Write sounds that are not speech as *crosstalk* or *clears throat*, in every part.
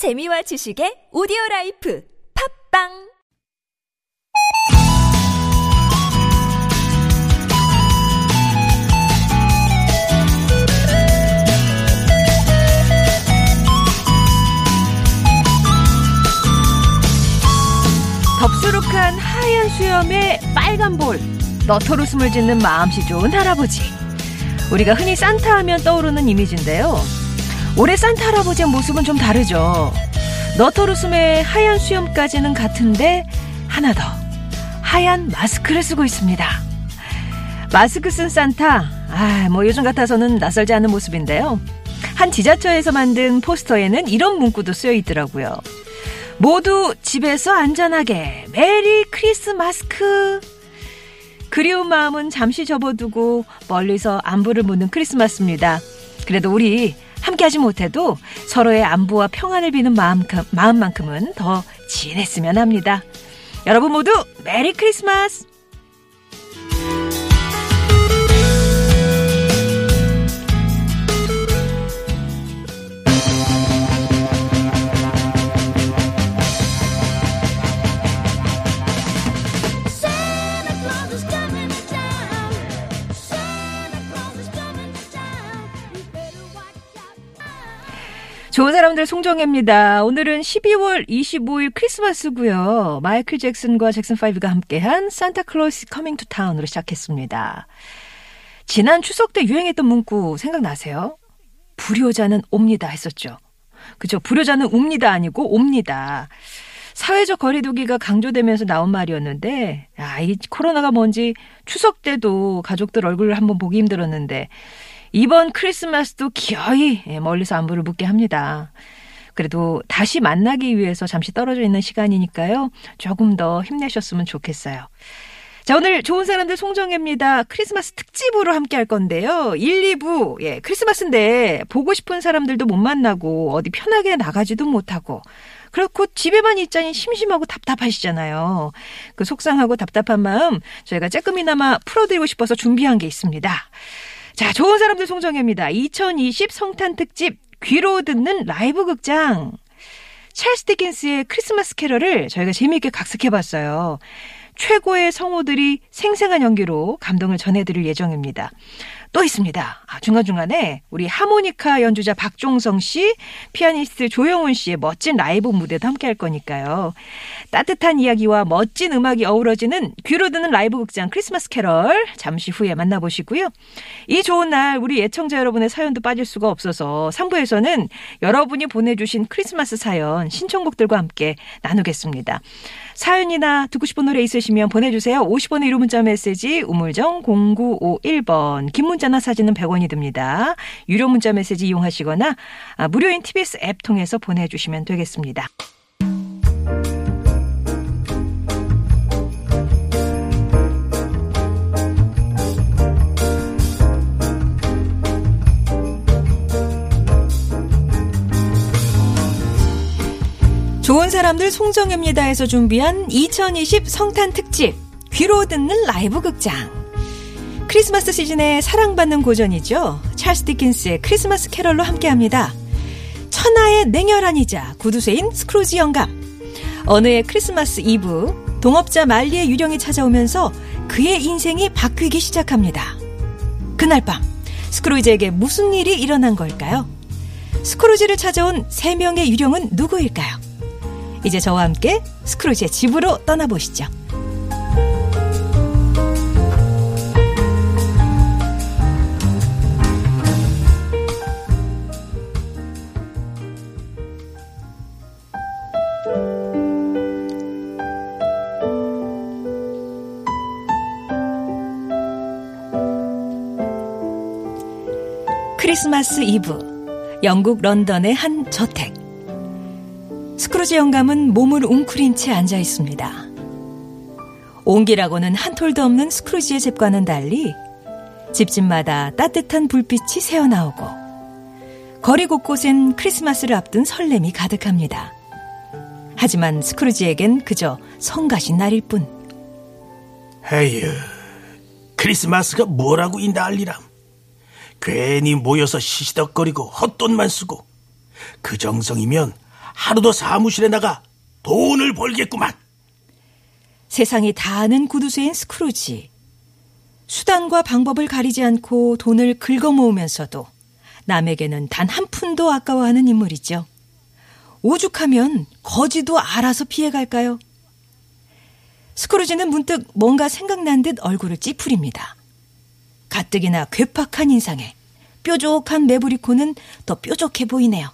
재미와 지식의 오디오 life 팟빵 덥수룩한 하얀 수염에 빨간 볼, 너털 웃음을 짓는 마음씨 좋은 할아버지. 우리가 흔히 산타 하면 떠오르는 이미지인데요. 올해 산타 할아버지의 모습은 좀 다르죠. 너털웃음에 하얀 수염까지는 같은데 하나 더 하얀 마스크를 쓰고 있습니다. 마스크 쓴 산타, 아, 뭐 요즘 같아서는 낯설지 않은 모습인데요. 한 지자체에서 만든 포스터에는 이런 문구도 쓰여 있더라고요. 모두 집에서 안전하게 메리 크리스마스크. 그리운 마음은 잠시 접어두고 멀리서 안부를 묻는 크리스마스입니다. 그래도 우리 함께하지 못해도 서로의 안부와 평안을 비는 마음만큼은 더 진했으면 합니다. 여러분 모두 메리 크리스마스! 좋은 사람들 송정혜입니다. 오늘은 12월 25일 크리스마스고요. 마이클 잭슨과 잭슨 5가 함께한 Santa Claus Coming to Town으로 시작했습니다. 지난 추석 때 유행했던 문구 생각나세요? 불효자는 옵니다 했었죠. 그죠? 불효자는 웁니다 아니고 옵니다. 사회적 거리두기가 강조되면서 나온 말이었는데, 아, 이 코로나가 뭔지 추석 때도 가족들 얼굴을 한번 보기 힘들었는데, 이번 크리스마스도 기어이 예, 멀리서 안부를 묻게 합니다. 그래도 다시 만나기 위해서 잠시 떨어져 있는 시간이니까요. 조금 더 힘내셨으면 좋겠어요. 자, 오늘 좋은 사람들 송정혜입니다. 크리스마스 특집으로 함께 할 건데요. 1, 2부, 예, 크리스마스인데 보고 싶은 사람들도 못 만나고 어디 편하게 나가지도 못하고 그렇고 집에만 있자니 심심하고 답답하시잖아요. 그 속상하고 답답한 마음 저희가 조금이나마 풀어드리고 싶어서 준비한 게 있습니다. 자, 좋은 사람들 송정혜입니다. 2020 성탄 특집 귀로 듣는 라이브 극장. 찰스 디킨스의 크리스마스 캐럴을 저희가 재미있게 각색해봤어요. 최고의 성우들이 생생한 연기로 감동을 전해드릴 예정입니다. 또 있습니다. 아, 중간중간에 우리 하모니카 연주자 박종성 씨, 피아니스트 조영훈 씨의 멋진 라이브 무대도 함께 할 거니까요. 따뜻한 이야기와 멋진 음악이 어우러지는 귀로 듣는 라이브 극장 크리스마스 캐럴 잠시 후에 만나보시고요. 이 좋은 날 우리 애청자 여러분의 사연도 빠질 수가 없어서 3부에서는 여러분이 보내주신 크리스마스 사연 신청곡들과 함께 나누겠습니다. 사연이나 듣고 싶은 노래 있으시면 보내주세요. 50원의 유료 문자 메시지 우물정 0951번 긴 문자나 사진은 100원이 듭니다. 유료 문자 메시지 이용하시거나 아, 무료인 TBS 앱 통해서 보내주시면 되겠습니다. 좋은 사람들 송정혜입니다에서 준비한 2020 성탄 특집 귀로 듣는 라이브 극장. 크리스마스 시즌에 사랑받는 고전이죠. 찰스 디킨스의 크리스마스 캐럴로 함께합니다. 천하의 냉혈한이자 구두쇠인 스크루지 영감. 어느 해 크리스마스 이브 동업자 말리의 유령이 찾아오면서 그의 인생이 바뀌기 시작합니다. 그날 밤 스크루지에게 무슨 일이 일어난 걸까요? 스크루지를 찾아온 세 명의 유령은 누구일까요? 이제 저와 함께 스크루지의 집으로 떠나보시죠. 크리스마스 이브, 영국 런던의 한 저택. 스크루지 영감은 몸을 웅크린 채 앉아 있습니다. 온기라고는 한 톨도 없는 스크루지의 집과는 달리 집집마다 따뜻한 불빛이 새어나오고 거리 곳곳엔 크리스마스를 앞둔 설렘이 가득합니다. 하지만 스크루지에겐 그저 성가신 날일 뿐. 에휴, 크리스마스가 뭐라고 이 난리람. 괜히 모여서 시시덕거리고 헛돈만 쓰고 그 정성이면 하루도 사무실에 나가 돈을 벌겠구만. 세상이 다 아는 구두쇠인 스크루지. 수단과 방법을 가리지 않고 돈을 긁어 모으면서도 남에게는 단 한 푼도 아까워하는 인물이죠. 오죽하면 거지도 알아서 피해갈까요? 스크루지는 문득 뭔가 생각난 듯 얼굴을 찌푸립니다. 가뜩이나 괴팍한 인상에 뾰족한 매부리코는 더 뾰족해 보이네요.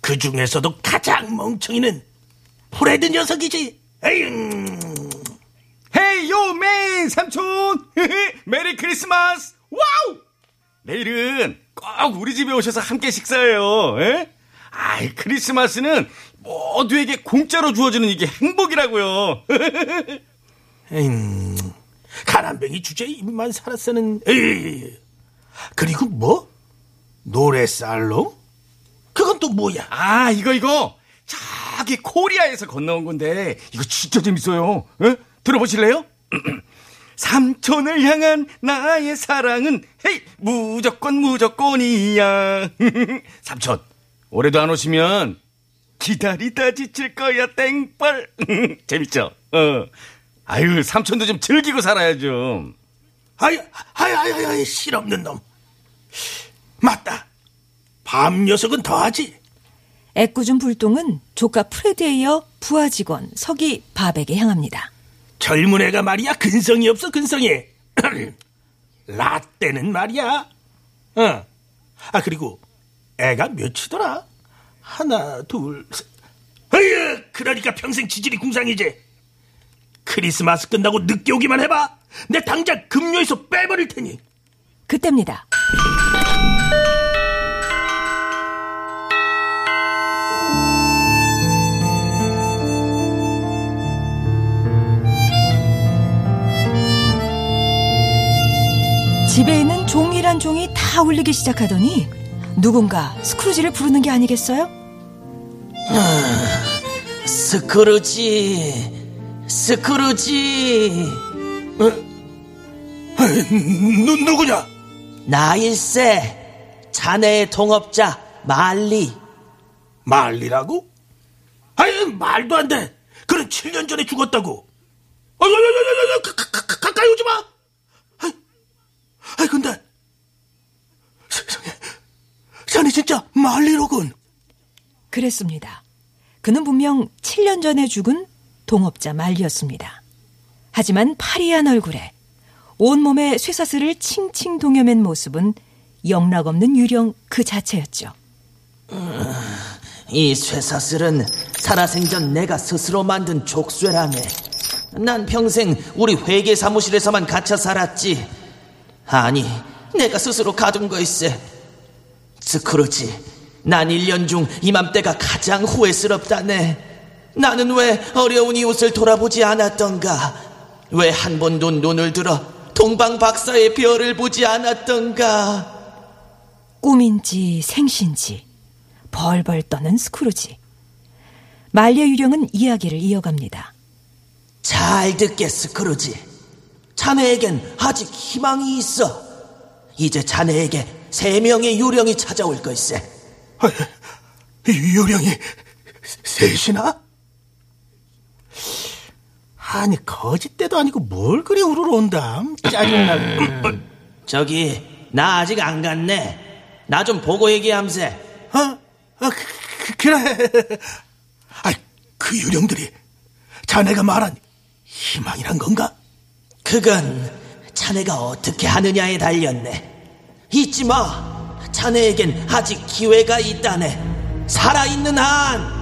그 중에서도 가장 멍청이는 프레드 녀석이지. 에잉. Hey yo man 삼촌 *laughs* Merry Christmas wow 내일은 꼭 우리 집에 오셔서 함께 식사해요 에? 아이 크리스마스는 모두에게 공짜로 주어지는 이게 행복이라고요 *laughs* 에잉. 가난뱅이 주제에 입만 살았으는 에이. 그리고 뭐? 노래살롱? 또 뭐야? 아 이거 이거 저기 코리아에서 건너온 건데 이거 진짜 재밌어요 에? 들어보실래요? *clears throat* 삼촌을 향한 나의 사랑은 헤이 무조건 무조건이야 *laughs* 삼촌 올해도 안 오시면 기다리다 지칠 거야 땡벌 *laughs* 재밌죠? 어. 아유 삼촌도 좀 즐기고 살아야죠 아이, 아이, 아이, 아이, 실없는 놈. 맞다. 밤 녀석은 더하지. 애꿎은 불똥은 조카 프레드에 이어 부하 직원 서기 바백에 향합니다. 젊은 애가 말이야 근성이 없어 근성이. *clears throat* 라떼는 말이야. 어. 아 그리고 애가 몇이더라? 하나 둘 셋. 어휴 그러니까 평생 지질이 궁상이지. 크리스마스 끝나고 늦게 오기만 해봐. 내 당장 급료에서 빼버릴 테니. 그때입니다. 집에 있는 종이란 종이 다 울리기 시작하더니 누군가 스크루지를 부르는 게 아니겠어요? 스크루지, 스크루지, 누, 누구냐? 나일세, 자네의 동업자 말리. 말리라고? 아니 말도 안 돼. 그는 7년 전에 죽었다고. 아유, 아유, 아유, 아유, 아유, 가, 가, 가, 가까이 오지 마. 아이, 근데 세상에, 자네 진짜 말리로군. 그랬습니다. 그는 분명 7년 전에 죽은 동업자 말리였습니다. 하지만 파리한 얼굴에 온몸에 쇠사슬을 칭칭 동여맨 모습은 영락없는 유령 그 자체였죠. 이 쇠사슬은 살아생전 내가 스스로 만든 족쇄라네. 난 평생 우리 회계 사무실에서만 갇혀 살았지. 아니, 내가 스스로 가둔 거일세. 스크루지, 난 1년 중 이맘때가 가장 후회스럽다네. 나는 왜 어려운 이웃을 돌아보지 않았던가? 왜 한 번도 눈을 들어 동방 박사의 별을 보지 않았던가? 꿈인지 생신지 벌벌 떠는 스크루지. 말리의 유령은 이야기를 이어갑니다. 잘 듣게 스크루지. 자네에겐 아직 희망이 있어. 이제 자네에게 세 명의 유령이 찾아올 걸세. 이 요령이 셋이나? 아니 거짓 때도 아니고 뭘 그리 우러러온다. 짜증나. 저기 나 아직 안 갔네. 나 좀 보고 얘기함세. 어? 아, 그, 그, 그래. 아, 그 유령들이 자네가 말한 희망이란 건가? 그건 자네가 어떻게 하느냐에 달렸네. 잊지 마. 자네에겐 아직 기회가 있다네. 살아있는 한.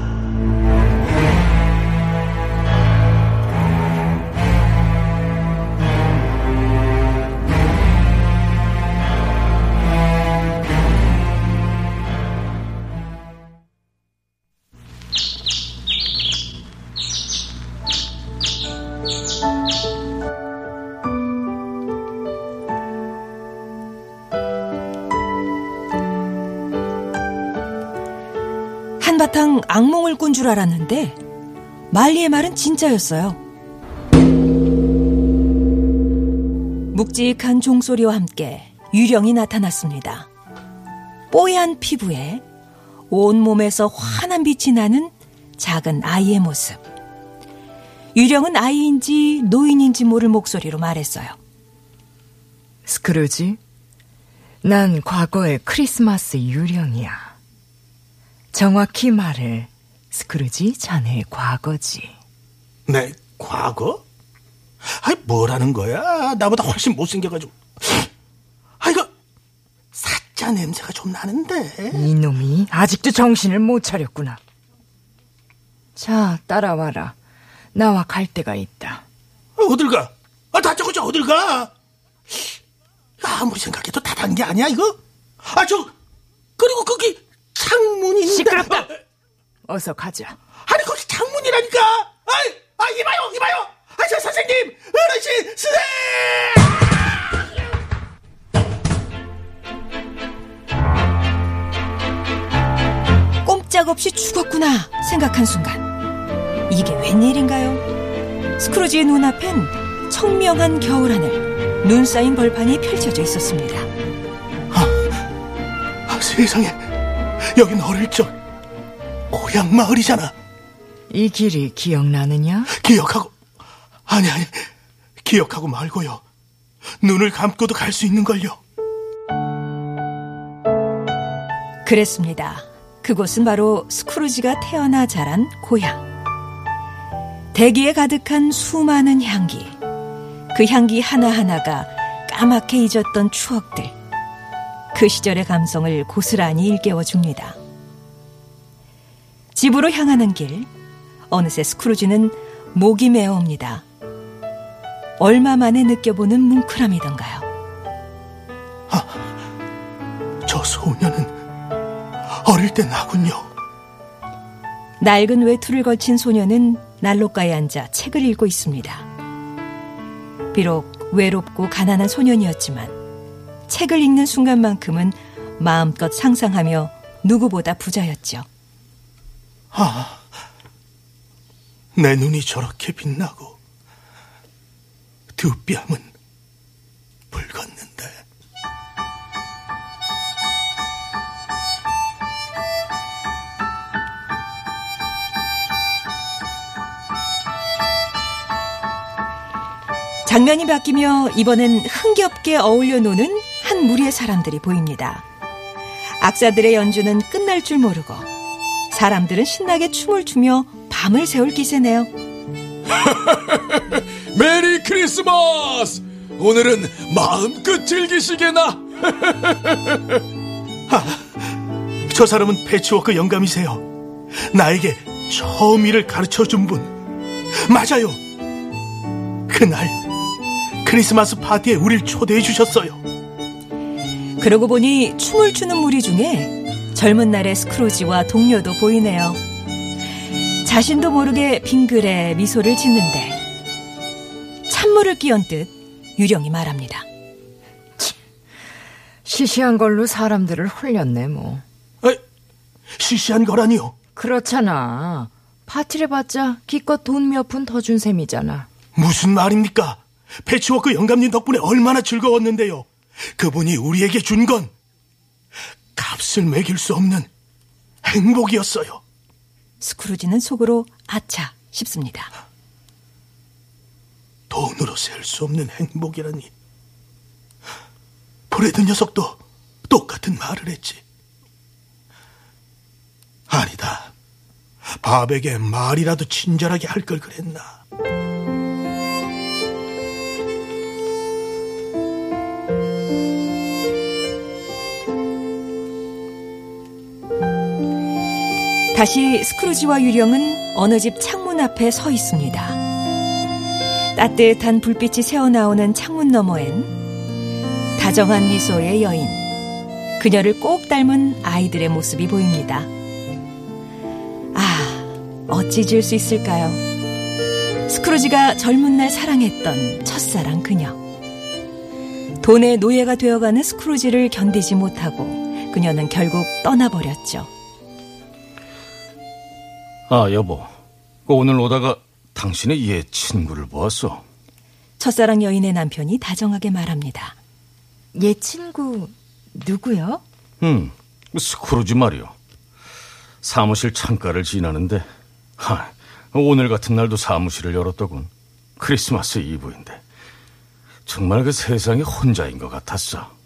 한바탕 악몽을 꾼 줄 알았는데 말리의 말은 진짜였어요. 묵직한 종소리와 함께 유령이 나타났습니다. 뽀얀 피부에 온몸에서 환한 빛이 나는 작은 아이의 모습. 유령은 아이인지 노인인지 모를 목소리로 말했어요. 스크루지, 난 과거의 크리스마스 유령이야. 정확히 말해, 스크루지 자네의 과거지. 내 과거? 아이, 뭐라는 거야? 나보다 훨씬 못생겨가지고. 아, 이거, 사자 냄새가 좀 나는데. 이놈이 아직도 정신을 못 차렸구나. 자, 따라와라. 나와 갈 데가 있다. 어, 어딜 가? 아, 다짜고짜 어딜 가? 아무리 생각해도 다단게 아니야, 이거? 아, 저, 그리고 거기 창문이 있는데. 시끄럽다. *laughs* 어서 가자. 아니, 거기 창문이라니까! 아이, 아, 이봐요, 이봐요! 아, 저 선생님! 어르신, 스네! 꼼짝없이 죽었구나 생각한 순간 이게 웬일인가요? 스크루지의 눈앞엔 청명한 겨울하늘, 눈 쌓인 벌판이 펼쳐져 있었습니다. 아, 세상에. 여긴 어릴 적, 고향 마을이잖아. 이 길이 기억나느냐? 기억하고, 아니, 아니, 기억하고 말고요. 눈을 감고도 갈 수 있는 걸요. 그랬습니다. 그곳은 바로 스크루지가 태어나 자란 고향. 대기에 가득한 수많은 향기. 그 향기 하나하나가 까맣게 잊었던 추억들. 그 시절의 감성을 고스란히 일깨워 줍니다. 집으로 향하는 길. 어느새 스크루지는 목이 메어옵니다. 얼마 만에 느껴보는 뭉클함이던가요. 저 소녀는 어릴 때 나군요. 낡은 외투를 걸친 소녀는 난로가에 앉아 책을 읽고 있습니다. 비록 외롭고 가난한 소년이었지만 책을 읽는 순간만큼은 마음껏 상상하며 누구보다 부자였죠. 내 눈이 저렇게 빛나고 두 뺨은 붉었는데. 장면이 바뀌며 이번엔 흥겹게 어울려 노는 한 무리의 사람들이 보입니다. 악사들의 연주는 끝날 줄 모르고 사람들은 신나게 춤을 추며 밤을 새울 기세네요. *laughs* 메리 크리스마스! 오늘은 마음껏 즐기시게나! *laughs* 저 사람은 페치위그 영감이세요. 나에게 처음 일을 가르쳐 준 분. 맞아요. 그날 크리스마스 파티에 우릴 초대해 주셨어요. 그러고 보니 춤을 추는 무리 중에 젊은 날의 스크루지와 동료도 보이네요. 자신도 모르게 빙글에 미소를 짓는데 찬물을 끼얹 듯 유령이 말합니다. 시시한 걸로 사람들을 홀렸네, 뭐. 에, 시시한 거라니요. 그렇잖아. 파티를 받자 기껏 돈 몇 푼 더 준 셈이잖아. 무슨 말입니까? 패치워크 영감님 덕분에 얼마나 즐거웠는데요. 그분이 우리에게 준 건 값을 매길 수 없는 행복이었어요. 스크루지는 속으로 아차 싶습니다. 돈으로 셀 수 없는 행복이라니. 브레드 녀석도 똑같은 말을 했지. 아니다. 밥에게 말이라도 친절하게 할 걸 그랬나. 다시 스크루지와 유령은 어느 집 창문 앞에 서 있습니다. 따뜻한 불빛이 새어나오는 창문 너머엔 다정한 미소의 여인, 그녀를 꼭 닮은 아이들의 모습이 보입니다. 아, 어찌 지을 수 있을까요? 스크루지가 젊은 날 사랑했던 첫사랑 그녀. 돈의 노예가 되어가는 스크루지를 견디지 못하고 그녀는 결국 떠나버렸죠. 아, 여보. 그 오늘 오다가 당신의 옛 친구를 보았어. 첫사랑 여인의 남편이 다정하게 말합니다. 얘 친구 누구요? 응, 스크루지 말이요. 사무실 창가를 지나는데 하, 오늘 같은 날도 사무실을 열었더군. 크리스마스 이브인데 정말 그 세상에 혼자인 것 같았어.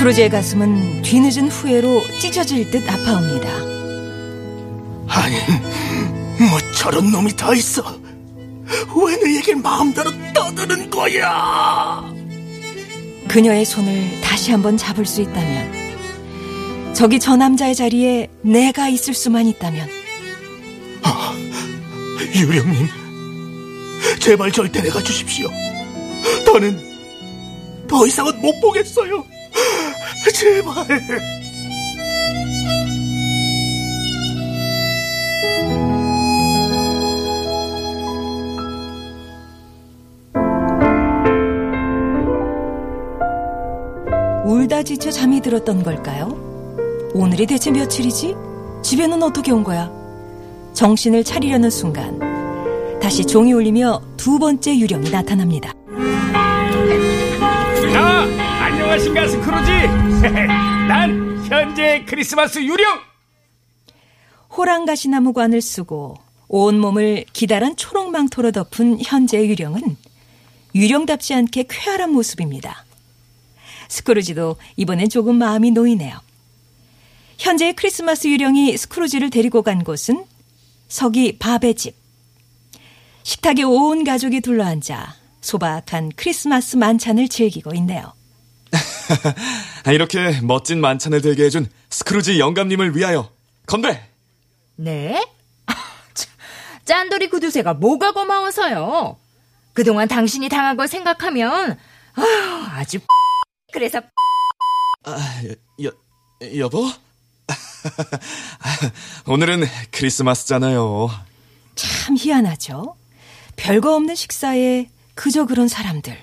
스크루지의 가슴은 뒤늦은 후회로 찢어질 듯 아파옵니다. 아니, 뭐 저런 놈이 다 있어. 왜 너에게 마음대로 떠드는 거야? 그녀의 손을 다시 한번 잡을 수 있다면, 저기 저 남자의 자리에 내가 있을 수만 있다면, 유령님, 제발 절대 내가 주십시오. 더는 더 이상은 못 보겠어요. 제발. 울다 지쳐 잠이 들었던 걸까요? 오늘이 대체 며칠이지? 집에는 어떻게 온 거야? 정신을 차리려는 순간 다시 종이 울리며 두 번째 유령이 나타납니다. 아, 안녕하신가 스크루지? *laughs* 난 현재 크리스마스 유령. 호랑가시나무관을 쓰고 온몸을 기다란 초록망토로 덮은 현재의 유령은 유령답지 않게 쾌활한 모습입니다. 스크루지도 이번엔 조금 마음이 놓이네요. 현재의 크리스마스 유령이 스크루지를 데리고 간 곳은 서기 밥의 집. 식탁에 온 가족이 둘러앉아 소박한 크리스마스 만찬을 즐기고 있네요. *laughs* 아, 이렇게 멋진 만찬을 들게 해준 스크루지 영감님을 위하여 건배! 네? 아, 참, 짠돌이 구두쇠가 뭐가 고마워서요. 그동안 당신이 당한 걸 생각하면 아휴, 아주 *laughs* 그래서 *laughs* 아, 여, 여보? 오늘은 크리스마스잖아요. 참 희한하죠. 별거 없는 식사에 그저 그런 사람들,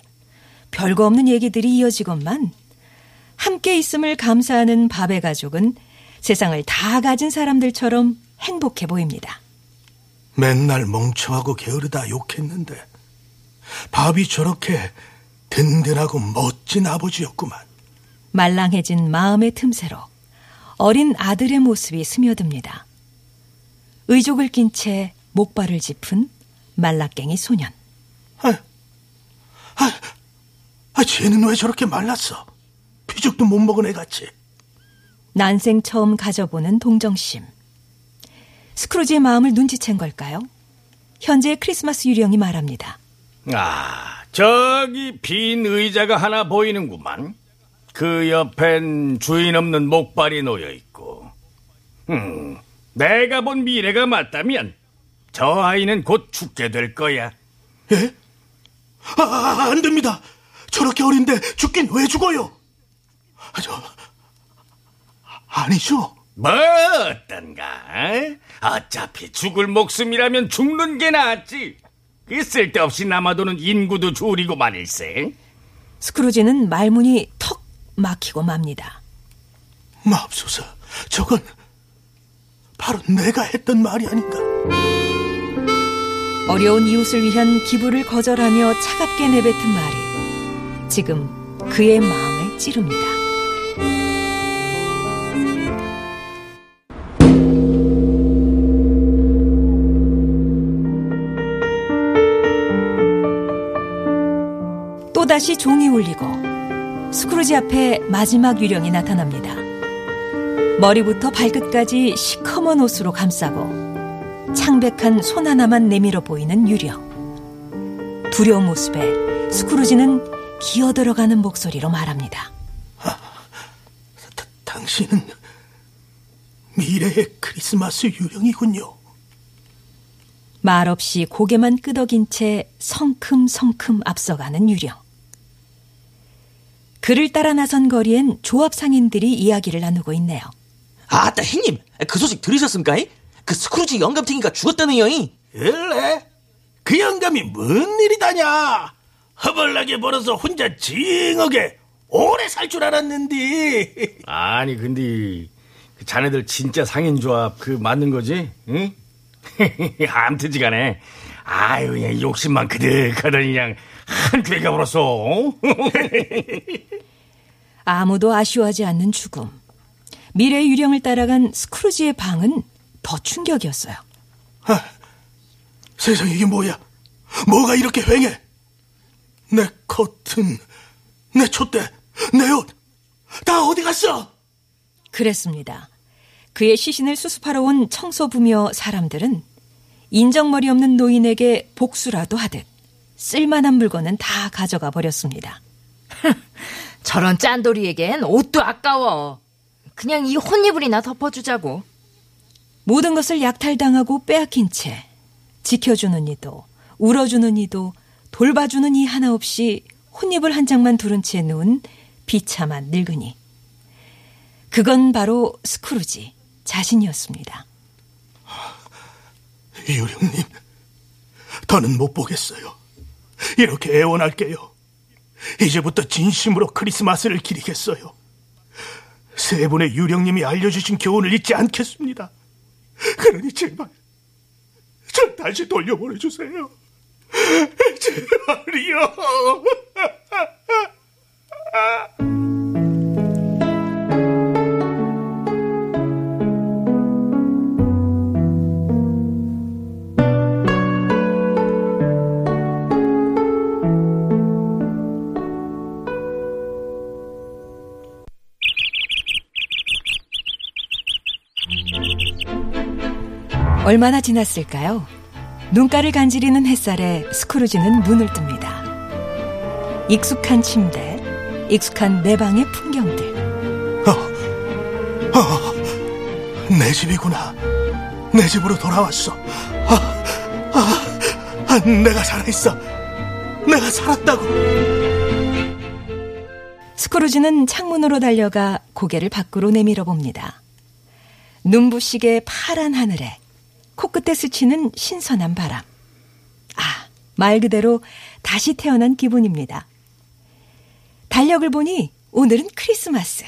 별거 없는 얘기들이 이어지건만 함께 있음을 감사하는 밥의 가족은 세상을 다 가진 사람들처럼 행복해 보입니다. 맨날 멍청하고 게으르다 욕했는데 밥이 저렇게 든든하고 멋진 아버지였구만. 말랑해진 마음의 틈새로 어린 아들의 모습이 스며듭니다. 의족을 낀 채 목발을 짚은 말라깽이 소년. 아, 아, 아, 쟤는 왜 저렇게 말랐어? 피죽도 못 먹은 애 같이. 난생 처음 가져보는 동정심. 스크루지의 마음을 눈치챈 걸까요? 현재의 크리스마스 유령이 말합니다. 아, 저기 빈 의자가 하나 보이는구만. 그 옆엔 주인 없는 목발이 놓여 있고. 음, 내가 본 미래가 맞다면 저 아이는 곧 죽게 될 거야. 예? 아, 아, 안 됩니다. 저렇게 어린데 죽긴 왜 죽어요? 아, 저, 아니죠. 뭐 어떤가? 어차피 죽을 목숨이라면 죽는 게 낫지. 그 쓸데없이 남아도는 인구도 줄이고 말일세. 스크루지는 말문이 턱 막히고 맙니다. 맙소사, 저건 바로 내가 했던 말이 아닌가. 어려운 이웃을 위한 기부를 거절하며 차갑게 내뱉은 말이 지금 그의 마음을 찌릅니다. 또다시 종이 울리고 스크루지 앞에 마지막 유령이 나타납니다. 머리부터 발끝까지 시커먼 옷으로 감싸고 창백한 손 하나만 내밀어 보이는 유령. 두려운 모습에 스크루지는 기어 들어가는 목소리로 말합니다. 다- 당신은 미래의 크리스마스 유령이군요. 말없이 고개만 끄덕인 채 성큼성큼 앞서가는 유령. 그를 따라 나선 거리엔 조합 상인들이 이야기를 나누고 있네요. 아따, 형님, 그 소식 들으셨습니까? 그 스크루지 영감탱이가 죽었다는 여이. 일래? 그 영감이 뭔 일이다냐? 허벌나게 벌어서 혼자 징하게 오래 살 줄 알았는데. *laughs* 아니 근데 그 자네들 진짜 상인 조합 그 맞는 거지? 응? *laughs* 암트지간에 아유 그냥 욕심만 그득하더니 그냥 한 괴가 불었어. *laughs* 아무도 아쉬워하지 않는 죽음. 미래의 유령을 따라간 스크루지의 방은 더 충격이었어요. 세상에 이게 뭐야? 뭐가 이렇게 휑해? 내 커튼, 내 촛대, 내 옷, 다 어디 갔어? 그랬습니다. 그의 시신을 수습하러 온 청소부며 사람들은 인정머리 없는 노인에게 복수라도 하듯 쓸만한 물건은 다 가져가 버렸습니다. *laughs* 저런 짠돌이에겐 옷도 아까워. 그냥 이 혼이불이나 덮어주자고. 모든 것을 약탈당하고 빼앗긴 채 지켜주는 이도 울어주는 이도 돌봐주는 이 하나 없이 혼입을 한 장만 두른 채 누운 비참한 늙은이. 그건 바로 스크루지 자신이었습니다. 유령님, 더는 못 보겠어요. 이렇게 애원할게요. 이제부터 진심으로 크리스마스를 기리겠어요. 세 분의 유령님이 알려주신 교훈을 잊지 않겠습니다. 그러니 제발, 저 다시 돌려보내주세요. 제발이요. *laughs* 얼마나 지났을까요? 눈가를 간지리는 햇살에 스크루지는 눈을 뜹니다. 익숙한 침대, 익숙한 내 방의 풍경들. 내 집이구나. 내 집으로 돌아왔어. 아, 아, 아, 내가 살아있어. 내가 살았다고. 스크루지는 창문으로 달려가 고개를 밖으로 내밀어 봅니다. 눈부시게 파란 하늘에 코끝에 스치는 신선한 바람. 아, 말 그대로 다시 태어난 기분입니다. 달력을 보니 오늘은 크리스마스.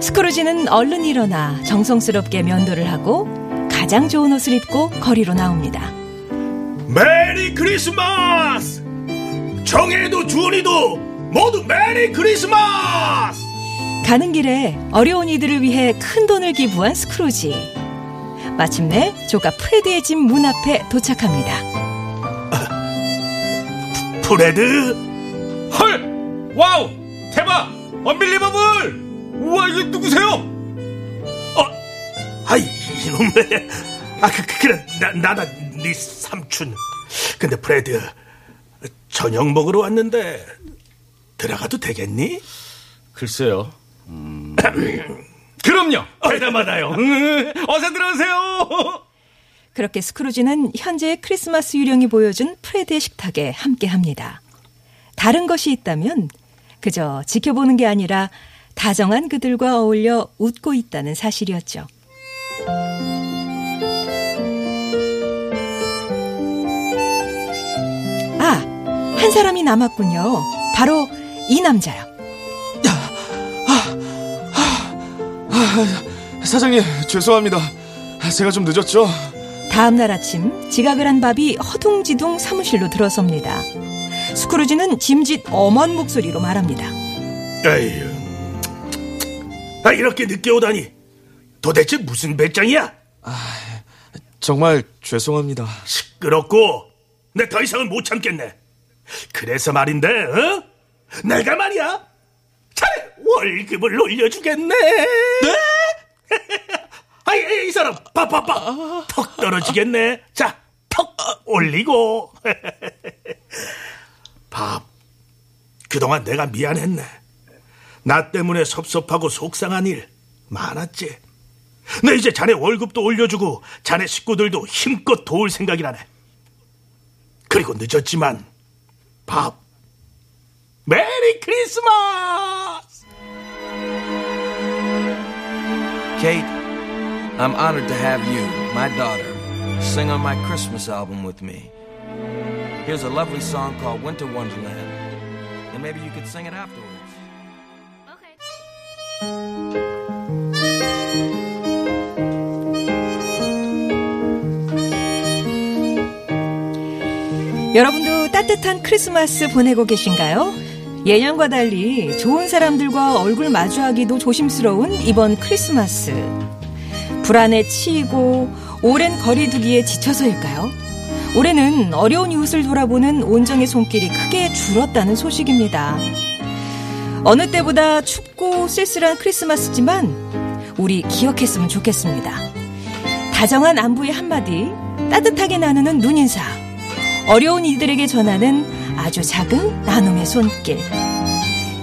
스크루지는 얼른 일어나 정성스럽게 면도를 하고 가장 좋은 옷을 입고 거리로 나옵니다. 메리 크리스마스! 정혜도 준이도 모두 메리 크리스마스! 가는 길에 어려운 이들을 위해 큰 돈을 기부한 스크루지. 마침내 조카 프레드의 집 문 앞에 도착합니다. 프레드, 헐! wow! 대박! unbelievable! 우와, 이게 누구세요? 어, 아이, 이놈의. 아, 그, 그, 그래, 나, 나다, 네 삼촌. 근데 프레드, 저녁 먹으러 왔는데, 들어가도 되겠니? 글쎄요. 음, *coughs* 그럼요. 대담하다요. *laughs* 어서 들어오세요. *laughs* 그렇게 스크루지는 현재의 크리스마스 유령이 보여준 프레드의 식탁에 함께 합니다. 다른 것이 있다면 그저 지켜보는 게 아니라 다정한 그들과 어울려 웃고 있다는 사실이었죠. 아, 한 사람이 남았군요. 바로 이 남자요. 사장님, 죄송합니다. 제가 좀 늦었죠? 다음 날 아침 지각을 한 밥이 허둥지둥 사무실로 들어섭니다. 스크루지는 짐짓 엄한 목소리로 말합니다. 에휴. 아, 이렇게 늦게 오다니. 도대체 무슨 배짱이야? 정말 죄송합니다. 시끄럽고, 내 더 이상은 못 참겠네. 그래서 말인데, 어? 내가 말이야. 자네 월급을 올려주겠네. 네? *laughs* 아이, 이 사람, 봐봐봐. 턱 떨어지겠네. 자, 턱 올리고. *laughs* 밥. 그동안 내가 미안했네. 나 때문에 섭섭하고 속상한 일 많았지. 내 이제 자네 월급도 올려주고 자네 식구들도 힘껏 도울 생각이라네. 그리고 늦었지만 밥. 메리 크리스마스! Kate, I'm honored to have you, my daughter, sing on my Christmas album with me. Here's a lovely song called Winter Wonderland, and maybe you could sing it afterwards. 여러분도 따뜻한 크리스마스 보내고 계신가요? 예년과 달리 좋은 사람들과 얼굴 마주하기도 조심스러운 이번 크리스마스. 불안에 치이고 오랜 거리두기에 지쳐서일까요? 올해는 어려운 이웃을 돌아보는 온정의 손길이 크게 줄었다는 소식입니다. 어느 때보다 춥고 쓸쓸한 크리스마스지만 우리 기억했으면 좋겠습니다. 다정한 안부의 한마디, 따뜻하게 나누는 눈인사, 어려운 이들에게 전하는 아주 작은 나눔의 손길.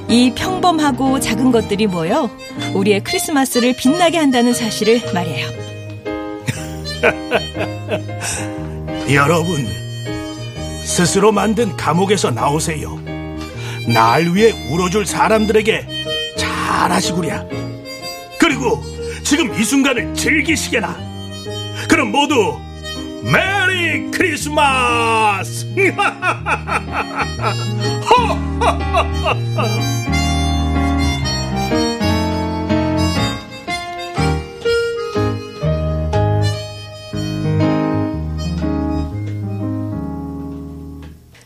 이 평범하고 작은 것들이 모여 우리의 크리스마스를 빛나게 한다는 사실을 말해요. *laughs* 여러분, 스스로 만든 감옥에서 나오세요. 날 위해 울어줄 사람들에게 잘하시구랴. 그리고 지금 이 순간을 즐기시게나. 그럼 모두 메리 크리스마스! *laughs*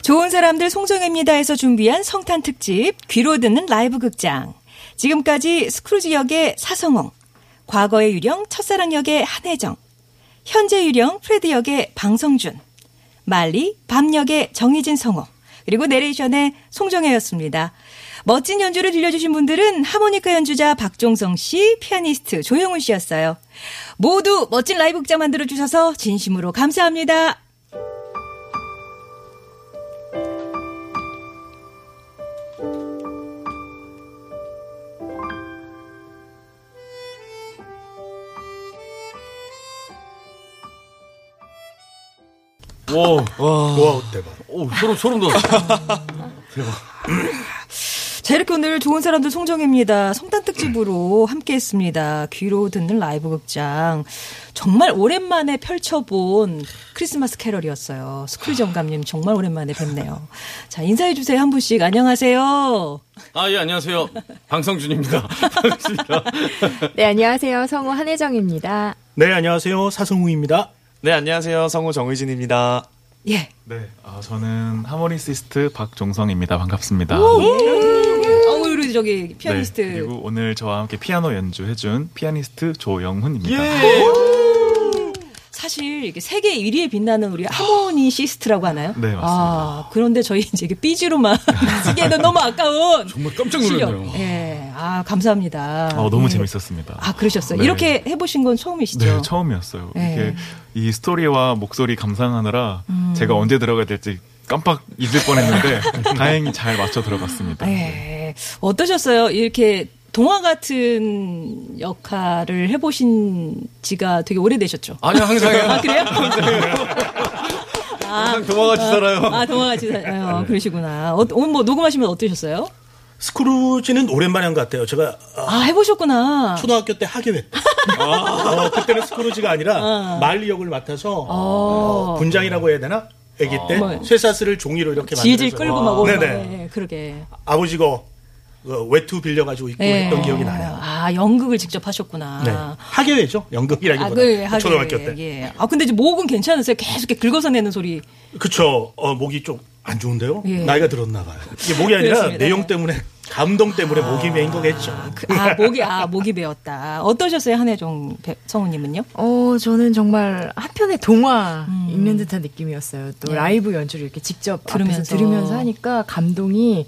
좋은 사람들 송정혜입니다에서 준비한 성탄 특집 귀로 듣는 라이브 극장. 지금까지 스크루지 역의 사성웅, 과거의 유령 첫사랑 역의 한혜정, 현재 유령 프레드 역의 방성준, 말리 밤 역의 정희진 성우, 그리고 내레이션의 송정혜였습니다. 멋진 연주를 들려주신 분들은 하모니카 연주자 박종성 씨, 피아니스트 조영훈 씨였어요. 모두 멋진 라이브 극장 만들어주셔서 진심으로 감사합니다. 와, 와, 대박. 오, 소름, 소름 돋았어. 자, 이렇게 오늘 좋은 사람들 송정혜입니다. 성탄 특집으로 함께 했습니다. 귀로 듣는 라이브 극장. 정말 오랜만에 펼쳐본 크리스마스 캐럴이었어요. 스크루지 영감님 정말 오랜만에 뵙네요. 자, 인사해주세요. 한 분씩. 안녕하세요. 아, 예, 안녕하세요. 방성준입니다. 반갑습니다. *laughs* 네, 안녕하세요. 성우 한혜정입니다. 네, 안녕하세요. 사성웅입니다. 네, 안녕하세요. 성우 정희진입니다. 예. 네, 아, 저는 하모니시스트 박종성입니다. 반갑습니다. 어, 우리 저기 피아니스트. 네, 그리고 오늘 저와 함께 피아노 연주해준 피아니스트 조영훈입니다. 사실 이게 세계 1위에 빛나는 우리 하모니시스트라고 하나요? 네, 맞습니다. 아, 그런데 저희 이제 이게 BG로만 *laughs* 쓰기에는 너무 아까운. 정말 깜짝 놀랐네요. 예. 아, 감사합니다. 어, 너무 예. 재밌었습니다. 아, 그러셨어요. 네. 이렇게 해 보신 건 처음이시죠? 네, 처음이었어요. 네. 이게 이 스토리와 목소리 감상하느라 음. 제가 언제 들어가야 될지 깜빡 잊을 뻔했는데 *laughs* 다행히 잘 맞춰 들어갔습니다. 네. 어떠셨어요? 이렇게 동화 같은 역할을 해보신 지가 되게 오래되셨죠? 아니요, 항상 해요. 아, 그래요? *laughs* 항상 동화같이 살아요. 아, 동화같이 살아요. 그러시구나. 어, 오늘 뭐 녹음하시면 어떠셨어요? 스크루지는 오랜만에 한 것 같아요. 제가 아, 아, 해보셨구나. 초등학교 때 하계회 때. 어, 그때는 스크루지가 아니라 말리 역을 맡아서 어, 분장이라고 해야 되나? 아기 때 뭐. 쇠사슬을 종이로 이렇게 질질 만들어서 끌고 막 오고. 네네. 네, 그러게. 아버지가 그 외투 빌려가지고 입고 네. 했던 기억이 나요. 아, 연극을 직접 하셨구나. 네. 하계회죠. 연극이라기보다 아, 그, 하게, 초등학교 때. 예. 아, 근데 이제 목은 괜찮으세요? 계속 이렇게 긁어서 내는 소리. 그쵸. 어, 목이 좀 안 좋은데요? 예. 나이가 들었나 봐요. 이게 목이 아니라 그렇습니다. 내용 때문에 감동 때문에 목이 메인 거겠죠. 그, 아, 목이, 아, 목이 메었다. 어떠셨어요, 한혜정 배- 성우님은요? 어, 저는 정말 한 편의 동화 음. 읽는 듯한 느낌이었어요. 또 네. 라이브 연주를 이렇게 직접 들으면서. 들으면서 들으면서 하니까 감동이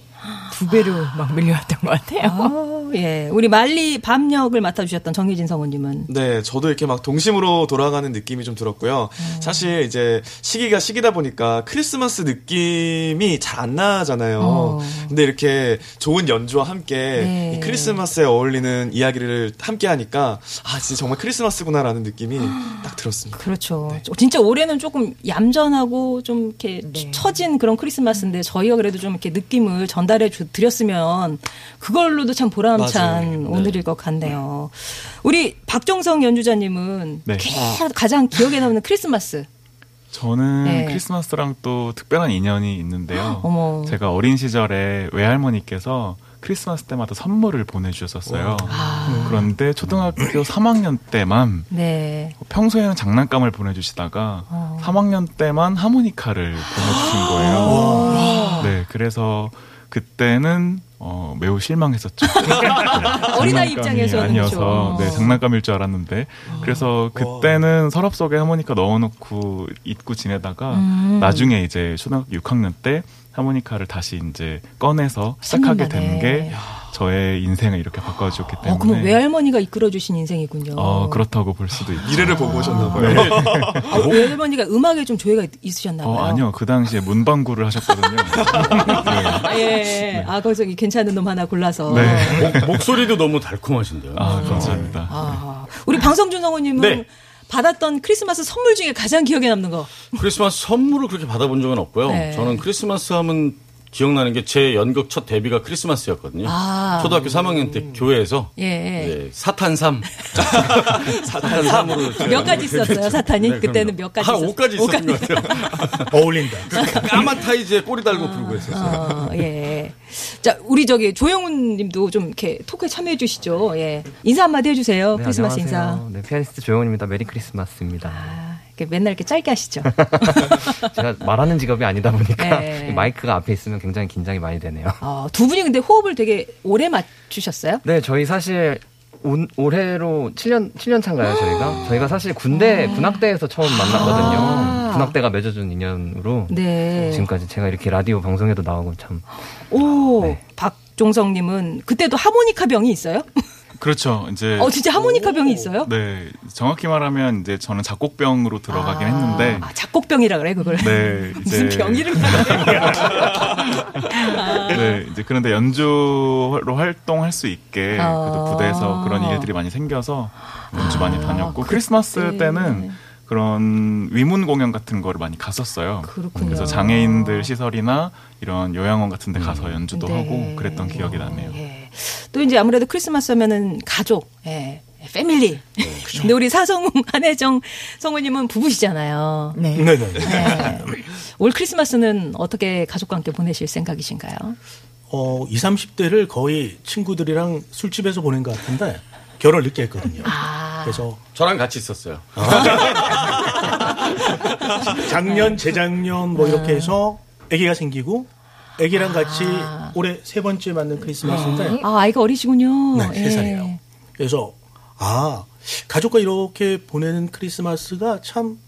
두 배로 막 밀려왔던 것 같아요. 아, 예. 우리 말리 밤역을 맡아주셨던 정희진 성우님은. 네, 저도 이렇게 막 동심으로 돌아가는 느낌이 좀 들었고요. 사실 이제 시기가 시기다 보니까 크리스마스 느낌이 잘 안 나잖아요. 어. 근데 이렇게 좋은 연주와 함께 네. 이 크리스마스에 어울리는 이야기를 함께 하니까 아, 진짜 정말 크리스마스구나라는 느낌이 *gasps* 딱 들었습니다. 그렇죠. 진짜 올해는 조금 얌전하고 좀 이렇게 네. 처진 그런 크리스마스인데 저희가 그래도 좀 이렇게 느낌을 전달해 주, 드렸으면 그걸로도 참 보람찬 맞아요. 네. 오늘일 것 같네요. 우리 박정성 연주자님은 네. 게- 가장 기억에 남는 크리스마스. 저는 네. 크리스마스랑 또 특별한 인연이 있는데요. *gasps* 어머. 제가 어린 시절에 외할머니께서 크리스마스 때마다 선물을 보내주셨었어요. 그런데 초등학교 3학년 때만 네. 평소에는 장난감을 보내주시다가 어. 3학년 때만 하모니카를 보내주신 *gasps* 거예요. 네, 그래서 그때는 어, 매우 실망했었죠. *laughs* 어린아이 장난감이 입장에서는 아니어서 그렇죠. 네, 장난감일 줄 알았는데 그래서 그때는 서랍 속에 하모니카 넣어놓고 잊고 지내다가 음. 나중에 이제 초등학교 6학년 때 하모니카를 다시 이제 꺼내서 시작하게 된 생각나네. 게 저의 인생을 이렇게 바꿔주었기 때문에 어, 그럼 외할머니가 이끌어주신 인생이군요. 어, 그렇다고 볼 수도 있죠. 미래를 보고 오셨나 봐요. 네. 아, 외할머니가 음악에 좀 조예가 있으셨나 봐요. 어, 아니요. 그 당시에 문방구를 하셨거든요. 아, 예. 아, 거기서 이 괜찮은 놈 하나 골라서. 네. 목, 목소리도 너무 달콤하신데요. 아, 감사합니다. 아, 우리 방성준 성우님은 네. 받았던 크리스마스 선물 중에 가장 기억에 남는 거. 크리스마스 선물을 그렇게 받아본 적은 없고요. 네. 저는 크리스마스 하면 기억나는 게 제 연극 첫 데뷔가 크리스마스였거든요. 아. 초등학교 3학년 때 교회에서 예. 네, 사탄 3. *laughs* 사탄 3으로 몇 가지 있었어요, 사탄이? 네, 그때는. 몇 가지 한 있었어요? 5가지 있었던 것 같아요. *laughs* 어울린다. *laughs* 까만 타이즈에 꼬리 달고 부르고 했었어요. 어, 예. 자, 우리 저기 조영훈 님도 좀 이렇게 토크에 참여해 주시죠. 예. 인사 한마디 해 주세요. 네, 크리스마스 안녕하세요. 인사. 네, 피아니스트 조영훈입니다. 메리 크리스마스입니다. 아, 맨날 이렇게 짧게 하시죠. *laughs* 제가 말하는 직업이 아니다 보니까 네. 이 마이크가 앞에 있으면 굉장히 긴장이 많이 되네요. 어, 두 분이 근데 호흡을 되게 오래 맞추셨어요? 네, 저희 사실 온- 올해로 7년 7년 차인가요, 저희가? 저희가 사실 군대 군악대에서 처음 만났거든요. 아. 군악대가 맺어준 인연으로 네. 지금까지 제가 이렇게 라디오 방송에도 나오고 참 오, 네. 박종성 님은 그때도 하모니카 병이 있어요? *laughs* 그렇죠. 이제 어, 진짜 하모니카 병이 있어요? 네, 정확히 말하면 이제 저는 작곡병으로 들어가긴 했는데 아, 작곡병이라 그래, 그걸. 네, *laughs* 무슨 병 이름이 *laughs* 네, 이제 그런데 연주로 활동할 수 있게 아. 그래도 부대에서 그런 일들이 많이 생겨서 연주 많이 다녔고 크리스마스 그때. 때는 그런 위문 공연 같은 거를 많이 갔었어요. 그렇군요. 그래서 장애인들 시설이나 이런 요양원 같은 데 가서 연주도 네. 하고 그랬던 기억이 나네요. 예. 또 이제 아무래도 크리스마스 하면은 가족, 예. 패밀리. *laughs* 근데 우리 사성웅, 한혜정 성우님은 부부시잖아요. 네. 네 네. 네. 올 크리스마스는 어떻게 가족과 함께 보내실 생각이신가요? 어, 20, 30대를 거의 친구들이랑 술집에서 보낸 것 같은데 결혼 늦게 했거든요. 아. 그래서 저랑 같이 있었어요. *laughs* 작년, 재작년 뭐 이렇게 해서 아기가 생기고 아기랑 같이 아. 올해 세 번째 맞는 크리스마스인데 아, 아이가 어리시군요. 네, 예. 세 살이에요. 그래서 아 가족과 이렇게 보내는 크리스마스가 참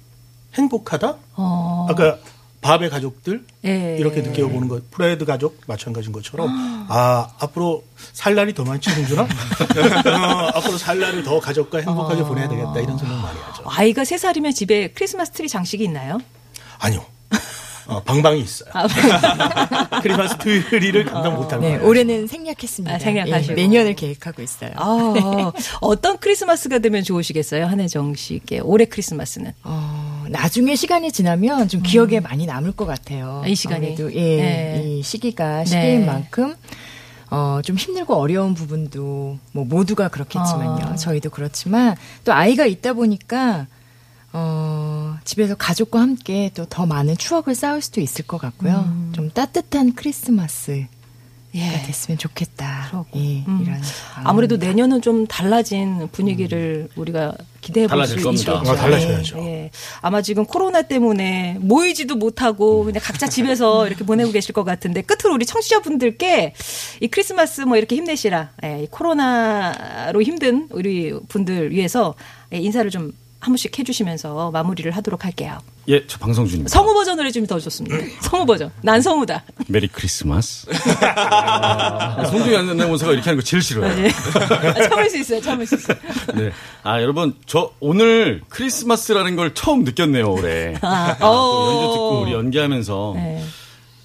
행복하다. 어. 아까 밥의 가족들 예. 이렇게 느껴보는 것, 프레드 가족 마찬가지인 것처럼 아 앞으로 살 날이 더 많지 공주나 *laughs* 어, 앞으로 살 날을 더 가족과 행복하게 어. 보내야 되겠다 이런 생각 많이 하죠. 아이가 세 살이면 집에 크리스마스 트리 장식이 있나요? 아니요, *laughs* 어, 방방이 있어요. 아, *laughs* 크리스마스 트리를 감당 못할 네, 거예요. 올해는 생략했습니다. 아, 생략하시고. 예, 내년을 계획하고 있어요. 아, 어떤 크리스마스가 되면 좋으시겠어요? 한혜정 씨께 올해 크리스마스는. 어, 나중에 시간이 지나면 좀 기억에 많이 남을 것 같아요. 음. 이 시간이? 아무래도 예, 네. 이 시기가 네. 시기인 만큼 어, 좀 힘들고 어려운 부분도 뭐 모두가 그렇겠지만요. 아. 저희도 그렇지만 또 아이가 있다 보니까 어, 집에서 가족과 함께 또 더 많은 추억을 쌓을 수도 있을 것 같고요. 좀 따뜻한 크리스마스가 음. 예. 됐으면 좋겠다. 그러고. 예, 음. 이런 아무래도. 내년은 좀 달라진 분위기를 우리가 기대해 볼 달라질 수 겁니다. 있죠. 아, 달라져야죠. 예, 예. 아마 지금 코로나 때문에 모이지도 못하고 그냥 각자 집에서 *laughs* 이렇게 보내고 계실 것 같은데 끝으로 우리 청취자분들께 이 크리스마스 뭐 이렇게 힘내시라. 예, 이 코로나로 힘든 우리 분들 위해서 예, 인사를 좀 한 분씩 해주시면서 마무리를 하도록 할게요. 예, 저 방송준입니다. 성우 버전으로 해주면 더 좋습니다. 성우 버전. 난 성우다. 메리 크리스마스. 아, 송중기 아나운서가 이렇게 하는 거 제일 싫어요. 네. 아, 참을 수 있어요. 참을 수 있어요. 네. 아, 여러분, 저 오늘 크리스마스라는 걸 처음 느꼈네요, 올해. 아, 또 어. 연주 듣고 우리 연기하면서 네.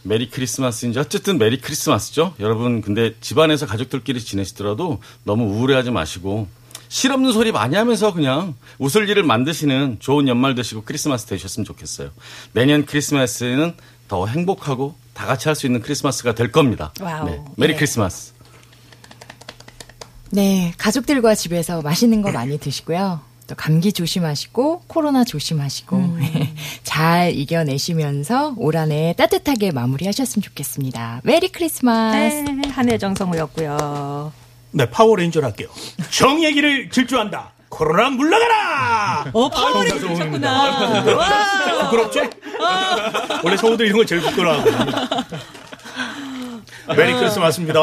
메리 크리스마스인지 어쨌든 메리 크리스마스죠. 여러분, 근데 집안에서 가족들끼리 지내시더라도 너무 우울해하지 마시고 실없는 소리 많이 하면서 그냥 웃을 일을 만드시는 좋은 연말 되시고 크리스마스 되셨으면 좋겠어요. 내년 크리스마스에는 더 행복하고 다 같이 할 수 있는 크리스마스가 될 겁니다. Wow. 네. 메리 예. 크리스마스. 네, 가족들과 집에서 맛있는 거 많이 드시고요. 또 감기 조심하시고 코로나 조심하시고 음. *laughs* 잘 이겨내시면서 올 한해 따뜻하게 마무리하셨으면 좋겠습니다. 메리 크리스마스. 네, 한해 정성우였고요. 네, 파워레인저 할게요. 정얘기를 질주한다. 코로나 물러가라! 어, 파워레인저 하셨구나. 와. 부끄럽지? 원래 성우들 이런 거 제일 부끄러워하고. 메리 크리스마스입니다.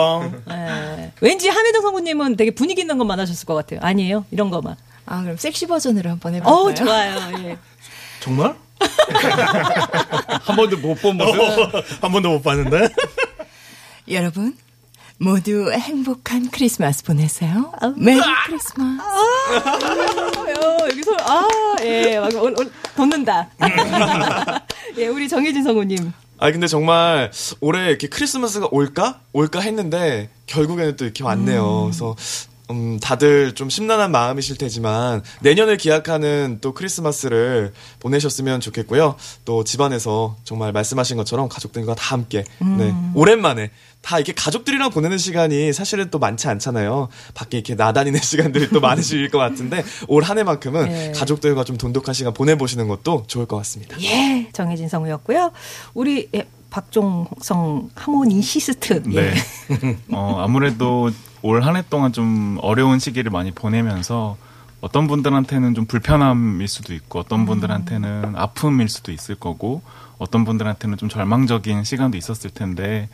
네. 왠지 한혜정 성우님은 되게 분위기 있는 것만 하셨을 것 같아요. 아니에요? 이런 것만. 아 그럼 섹시 버전으로 한번 해볼까요? 어우, 좋아요. 예. 정말? *laughs* 한 번도 못 본 모습. 한 번도 못 봤는데? 여러분 모두 행복한 크리스마스 보내세요. 메리 크리스마스. 어, 여기서, 아, 예, 막, 올, 올, 돋는다. *laughs* 예, 우리 정희진 성우님. 아 근데 정말 올해 이렇게 크리스마스가 올까 올까 했는데 결국에는 또 이렇게 왔네요. 그래서 음, 다들 좀 심란한 마음이실 테지만 내년을 기약하는 또 크리스마스를 보내셨으면 좋겠고요. 또 집안에서 정말 말씀하신 것처럼 가족들과 다 함께 네, 오랜만에 다 이렇게 가족들이랑 보내는 시간이 사실은 또 많지 않잖아요. 밖에 이렇게 나다니는 *laughs* 시간들이 또 많으실 것 같은데 올 한 해만큼은 네. 가족들과 좀 돈독한 시간 보내보시는 것도 좋을 것 같습니다. 예, 정혜진 성우였고요. 우리, 예, 박종성 하모니시스트. 예. 네. *laughs* 어, 아무래도 올 한 해 동안 좀 어려운 시기를 많이 보내면서 어떤 분들한테는 좀 불편함일 수도 있고 어떤 분들한테는 아픔일 수도 있을 거고 어떤 분들한테는 좀 절망적인 시간도 있었을 텐데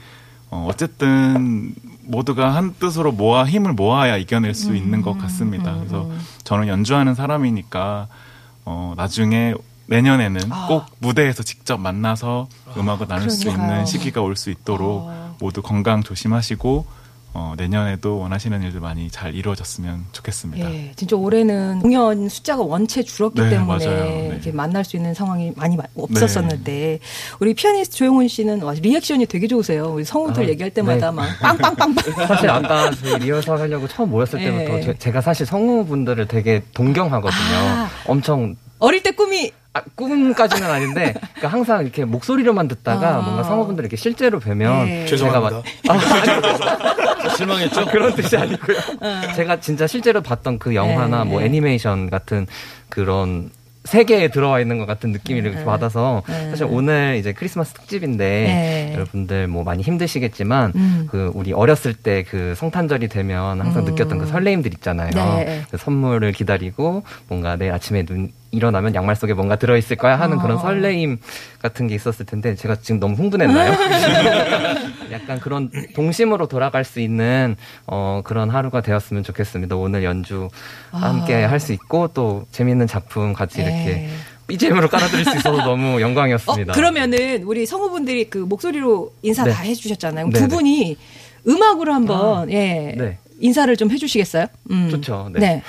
어, 어쨌든 모두가 한 뜻으로 모아 힘을 모아야 이겨낼 수 있는 것 같습니다. 그래서 저는 연주하는 사람이니까 어, 나중에 내년에는 꼭 무대에서 직접 만나서 음악을 나눌 수 그러니까요. 있는 시기가 올 수 있도록 모두 건강 조심하시고 어, 내년에도 원하시는 일들 많이 잘 이루어졌으면 좋겠습니다. 예, 진짜 올해는 공연 숫자가 원체 줄었기 네, 때문에 맞아요. 네. 이렇게 만날 수 있는 상황이 많이 마- 없었었는데 우리 피아니스트 조용훈 씨는 와, 리액션이 되게 좋으세요. 우리 성우들 아, 얘기할 때마다 네. 막 빵빵빵빵. *laughs* 사실 아까 리허설 하려고 처음 모였을 예. 때부터 제- 제가 사실 성우분들을 되게 동경하거든요. 아. 엄청 어릴 때 꿈이 아, 꿈까지는 아닌데 그러니까 항상 이렇게 목소리로만 듣다가 아. 뭔가 성우분들 이렇게 실제로 뵈면 네. 제가 막 *laughs* 죄송합니다. 실망했죠? 그런 뜻이 아니고요. 제가 진짜 실제로 봤던 그 영화나 네. 뭐 애니메이션 같은 그런 세계에 들어와 있는 것 같은 느낌을 이렇게 네. 받아서 네. 사실 오늘 이제 크리스마스 특집인데 네. 여러분들 뭐 많이 힘드시겠지만 음. 그 우리 어렸을 때 그 성탄절이 되면 항상 음. 느꼈던 그 설레임들 있잖아요. 네. 그 선물을 기다리고 뭔가 내일 아침에 눈 일어나면 양말 속에 뭔가 들어있을 거야 하는 그런 어. 설레임 같은 게 있었을 텐데 제가 지금 너무 흥분했나요? *laughs* 약간 그런 동심으로 돌아갈 수 있는 어 그런 하루가 되었으면 좋겠습니다. 오늘 연주 함께 할 수 있고 또 재밌는 작품 같이 이렇게 네. BGM으로 깔아드릴 수 있어서 너무 *laughs* 어, 영광이었습니다. 그러면은 우리 성우분들이 그 목소리로 인사 네. 다 해주셨잖아요. 네, 두 네. 분이 음악으로 한번 예 네. 인사를 좀 해주시겠어요? 음. 좋죠. 네. 네.